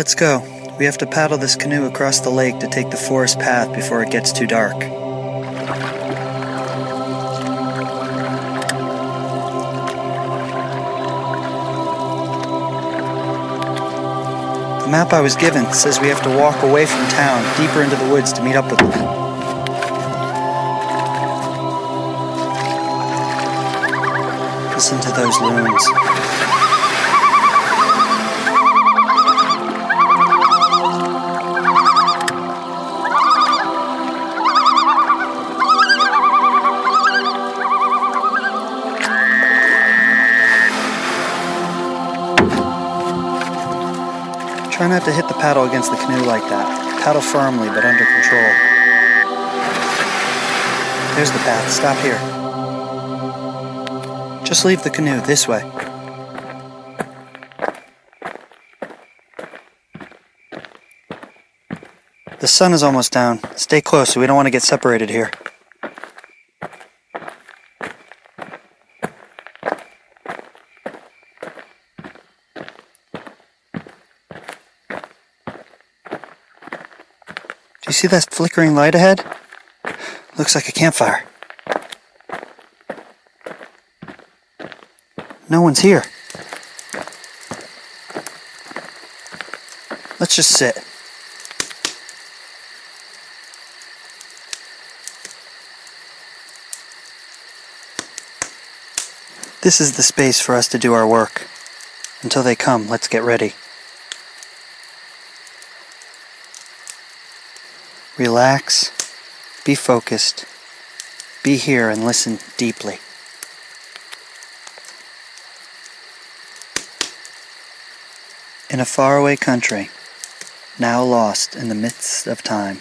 Let's go. We have to paddle this canoe across the lake to take the forest path before it gets too dark. The map I was given says we have to walk away from town, deeper into the woods to meet up with them. Listen to those loons. Try not to hit the paddle against the canoe like that. Paddle firmly but under control. There's the path. Stop here. Just leave the canoe this way. The sun is almost down. Stay close, we don't want to get separated here. See that flickering light ahead? Looks like a campfire. No one's here. Let's just sit. This is the space for us to do our work. Until they come, let's get ready. Relax, be focused, be here and listen deeply. In a faraway country, now lost in the midst of time,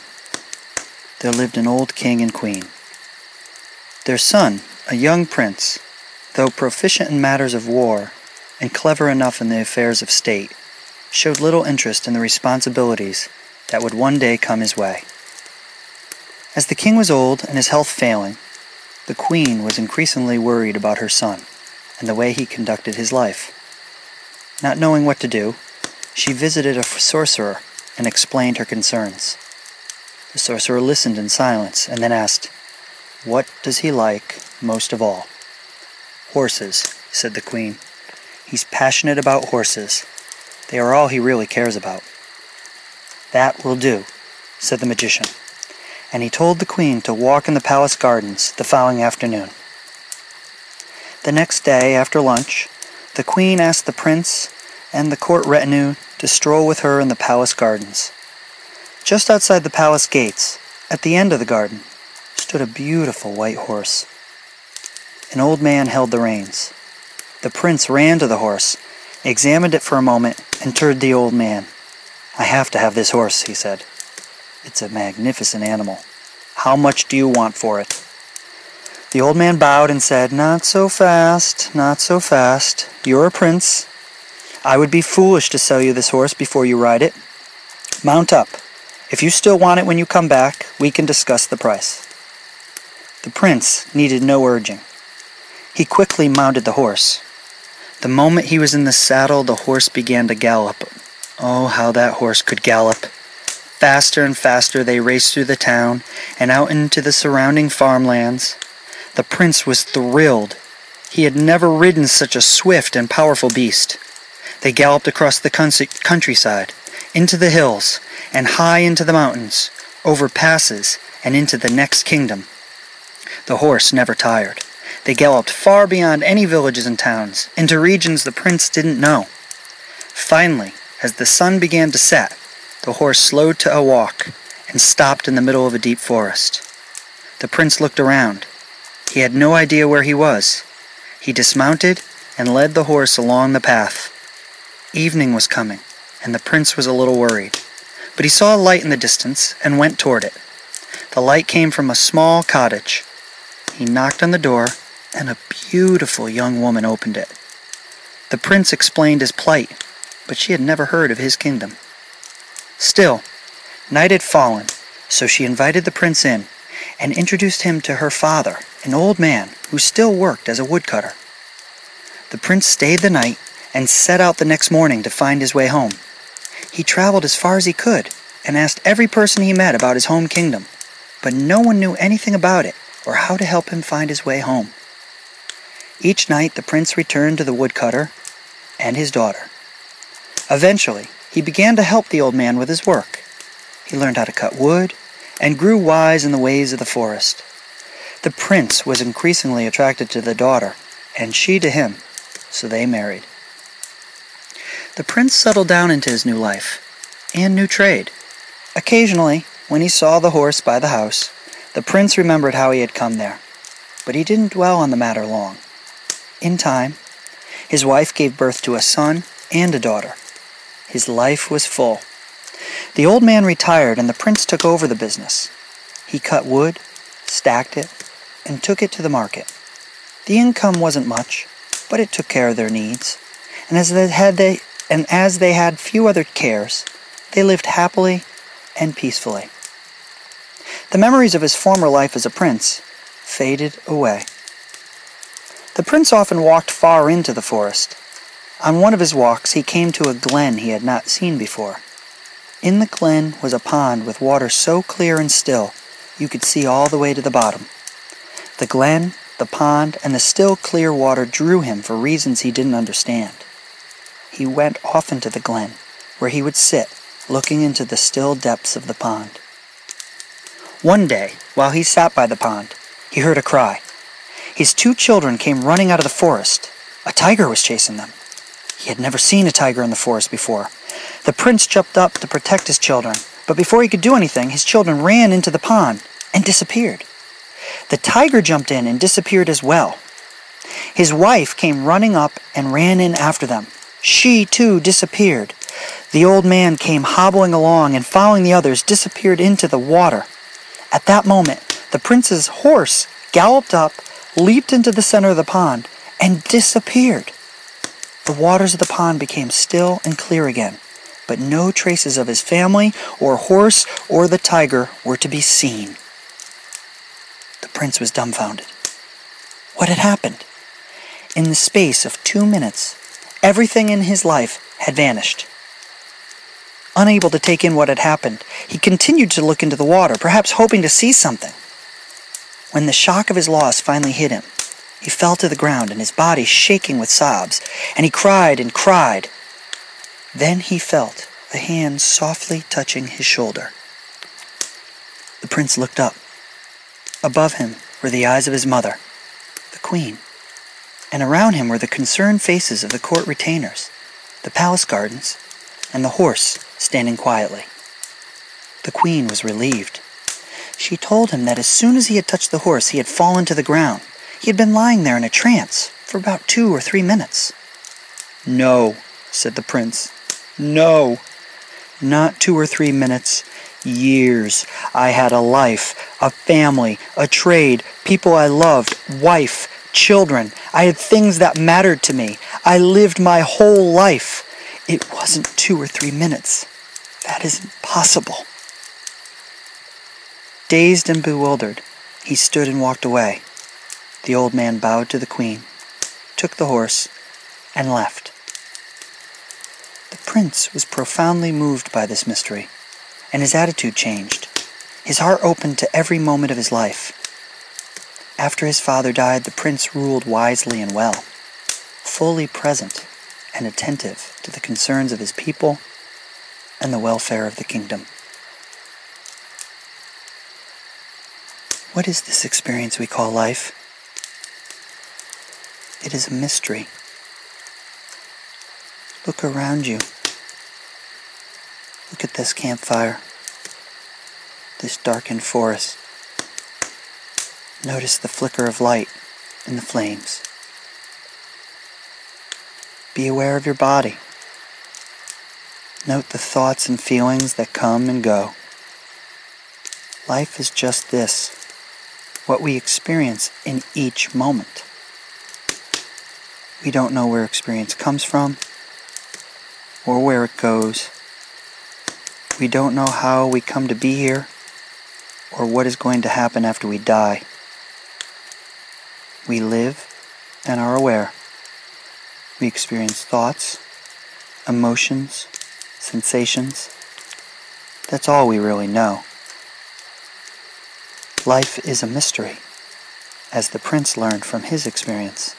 there lived an old king and queen. Their son, a young prince, though proficient in matters of war and clever enough in the affairs of state, showed little interest in the responsibilities that would one day come his way. As the king was old and his health failing, the queen was increasingly worried about her son and the way he conducted his life. Not knowing what to do, she visited a sorcerer and explained her concerns. The sorcerer listened in silence and then asked, What does he like most of all? Horses, said the queen. He's passionate about horses. They are all he really cares about. That will do, said the magician, and he told the queen to walk in the palace gardens the following afternoon. The next day, after lunch, the queen asked the prince and the court retinue to stroll with her in the palace gardens. Just outside the palace gates, at the end of the garden, stood a beautiful white horse. An old man held the reins. The prince ran to the horse, examined it for a moment, and turned to the old man. I have to have this horse, he said. It's a magnificent animal. How much do you want for it? The old man bowed and said, Not so fast, not so fast. You're a prince. I would be foolish to sell you this horse before you ride it. Mount up. If you still want it when you come back, we can discuss the price. The prince needed no urging. He quickly mounted the horse. The moment he was in the saddle, the horse began to gallop. Oh, how that horse could gallop! Faster and faster they raced through the town and out into the surrounding farmlands. The prince was thrilled. He had never ridden such a swift and powerful beast. They galloped across the countryside, into the hills, and high into the mountains, over passes, and into the next kingdom. The horse never tired. They galloped far beyond any villages and towns, into regions the prince didn't know. Finally, as the sun began to set, the horse slowed to a walk and stopped in the middle of a deep forest. The prince looked around. He had no idea where he was. He dismounted and led the horse along the path. Evening was coming, and the prince was a little worried. But he saw a light in the distance and went toward it. The light came from a small cottage. He knocked on the door, and a beautiful young woman opened it. The prince explained his plight, but she had never heard of his kingdom. Still, night had fallen, so she invited the prince in and introduced him to her father, an old man who still worked as a woodcutter. The prince stayed the night and set out the next morning to find his way home. He traveled as far as he could and asked every person he met about his home kingdom, but no one knew anything about it or how to help him find his way home. Each night the prince returned to the woodcutter and his daughter. Eventually, he began to help the old man with his work. He learned how to cut wood and grew wise in the ways of the forest. The prince was increasingly attracted to the daughter, and she to him, so they married. The prince settled down into his new life and new trade. Occasionally, when he saw the horse by the house, the prince remembered how he had come there, but he didn't dwell on the matter long. In time, his wife gave birth to a son and a daughter. His life was full. The old man retired and the prince took over the business. He cut wood, stacked it, and took it to the market. The income wasn't much, but it took care of their needs. And as they had they and as they had few other cares, they lived happily and peacefully. The memories of his former life as a prince faded away. The prince often walked far into the forest. On one of his walks, he came to a glen he had not seen before. In the glen was a pond with water so clear and still you could see all the way to the bottom. The glen, the pond, and the still clear water drew him for reasons he didn't understand. He went often to the glen, where he would sit, looking into the still depths of the pond. One day, while he sat by the pond, he heard a cry. His two children came running out of the forest. A tiger was chasing them. He had never seen a tiger in the forest before. The prince jumped up to protect his children, but before he could do anything, his children ran into the pond and disappeared. The tiger jumped in and disappeared as well. His wife came running up and ran in after them. She, too, disappeared. The old man came hobbling along and, following the others, disappeared into the water. At that moment, the prince's horse galloped up, leaped into the center of the pond, and disappeared. The waters of the pond became still and clear again, but no traces of his family or horse or the tiger were to be seen. The prince was dumbfounded. What had happened? In the space of two minutes, everything in his life had vanished. Unable to take in what had happened, he continued to look into the water, perhaps hoping to see something. When the shock of his loss finally hit him, he fell to the ground and his body shaking with sobs, and he cried and cried. Then he felt a hand softly touching his shoulder. The prince looked up. Above him were the eyes of his mother, the queen, and around him were the concerned faces of the court retainers, the palace gardens, and the horse standing quietly. The queen was relieved. She told him that as soon as he had touched the horse, he had fallen to the ground. He had been lying there in a trance for about two or three minutes. No, said the prince. No. Not two or three minutes years. I had a life, a family, a trade, people I loved, wife, children. I had things that mattered to me. I lived my whole life. It wasn't two or three minutes. That isn't possible. Dazed and bewildered, he stood and walked away. The old man bowed to the queen, took the horse, and left. The prince was profoundly moved by this mystery and his attitude changed. His heart opened to every moment of his life. After his father died, the prince ruled wisely and well, fully present and attentive to the concerns of his people and the welfare of the kingdom. What is this experience we call life? It is a mystery. Look around you. Look at this campfire, this darkened forest. Notice the flicker of light in the flames. Be aware of your body. Note the thoughts and feelings that come and go. Life is just this what we experience in each moment. We don't know where experience comes from or where it goes. We don't know how we come to be here or what is going to happen after we die. We live and are aware. We experience thoughts, emotions, sensations. That's all we really know. Life is a mystery, as the prince learned from his experience.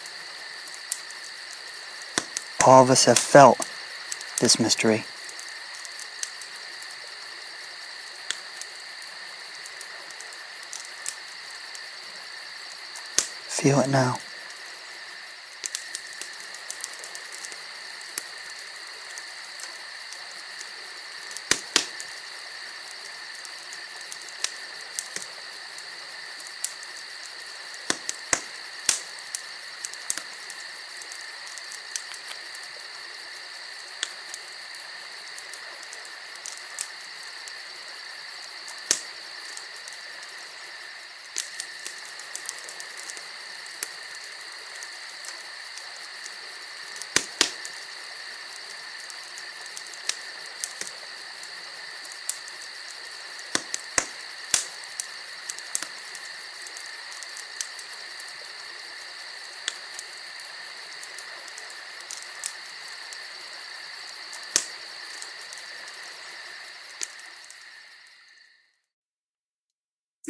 All of us have felt this mystery. Feel it now.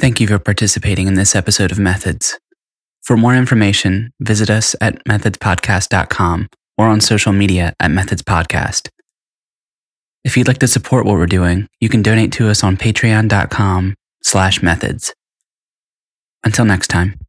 Thank you for participating in this episode of Methods. For more information, visit us at methodspodcast.com or on social media at Methods Podcast. If you'd like to support what we're doing, you can donate to us on patreon.com slash methods. Until next time.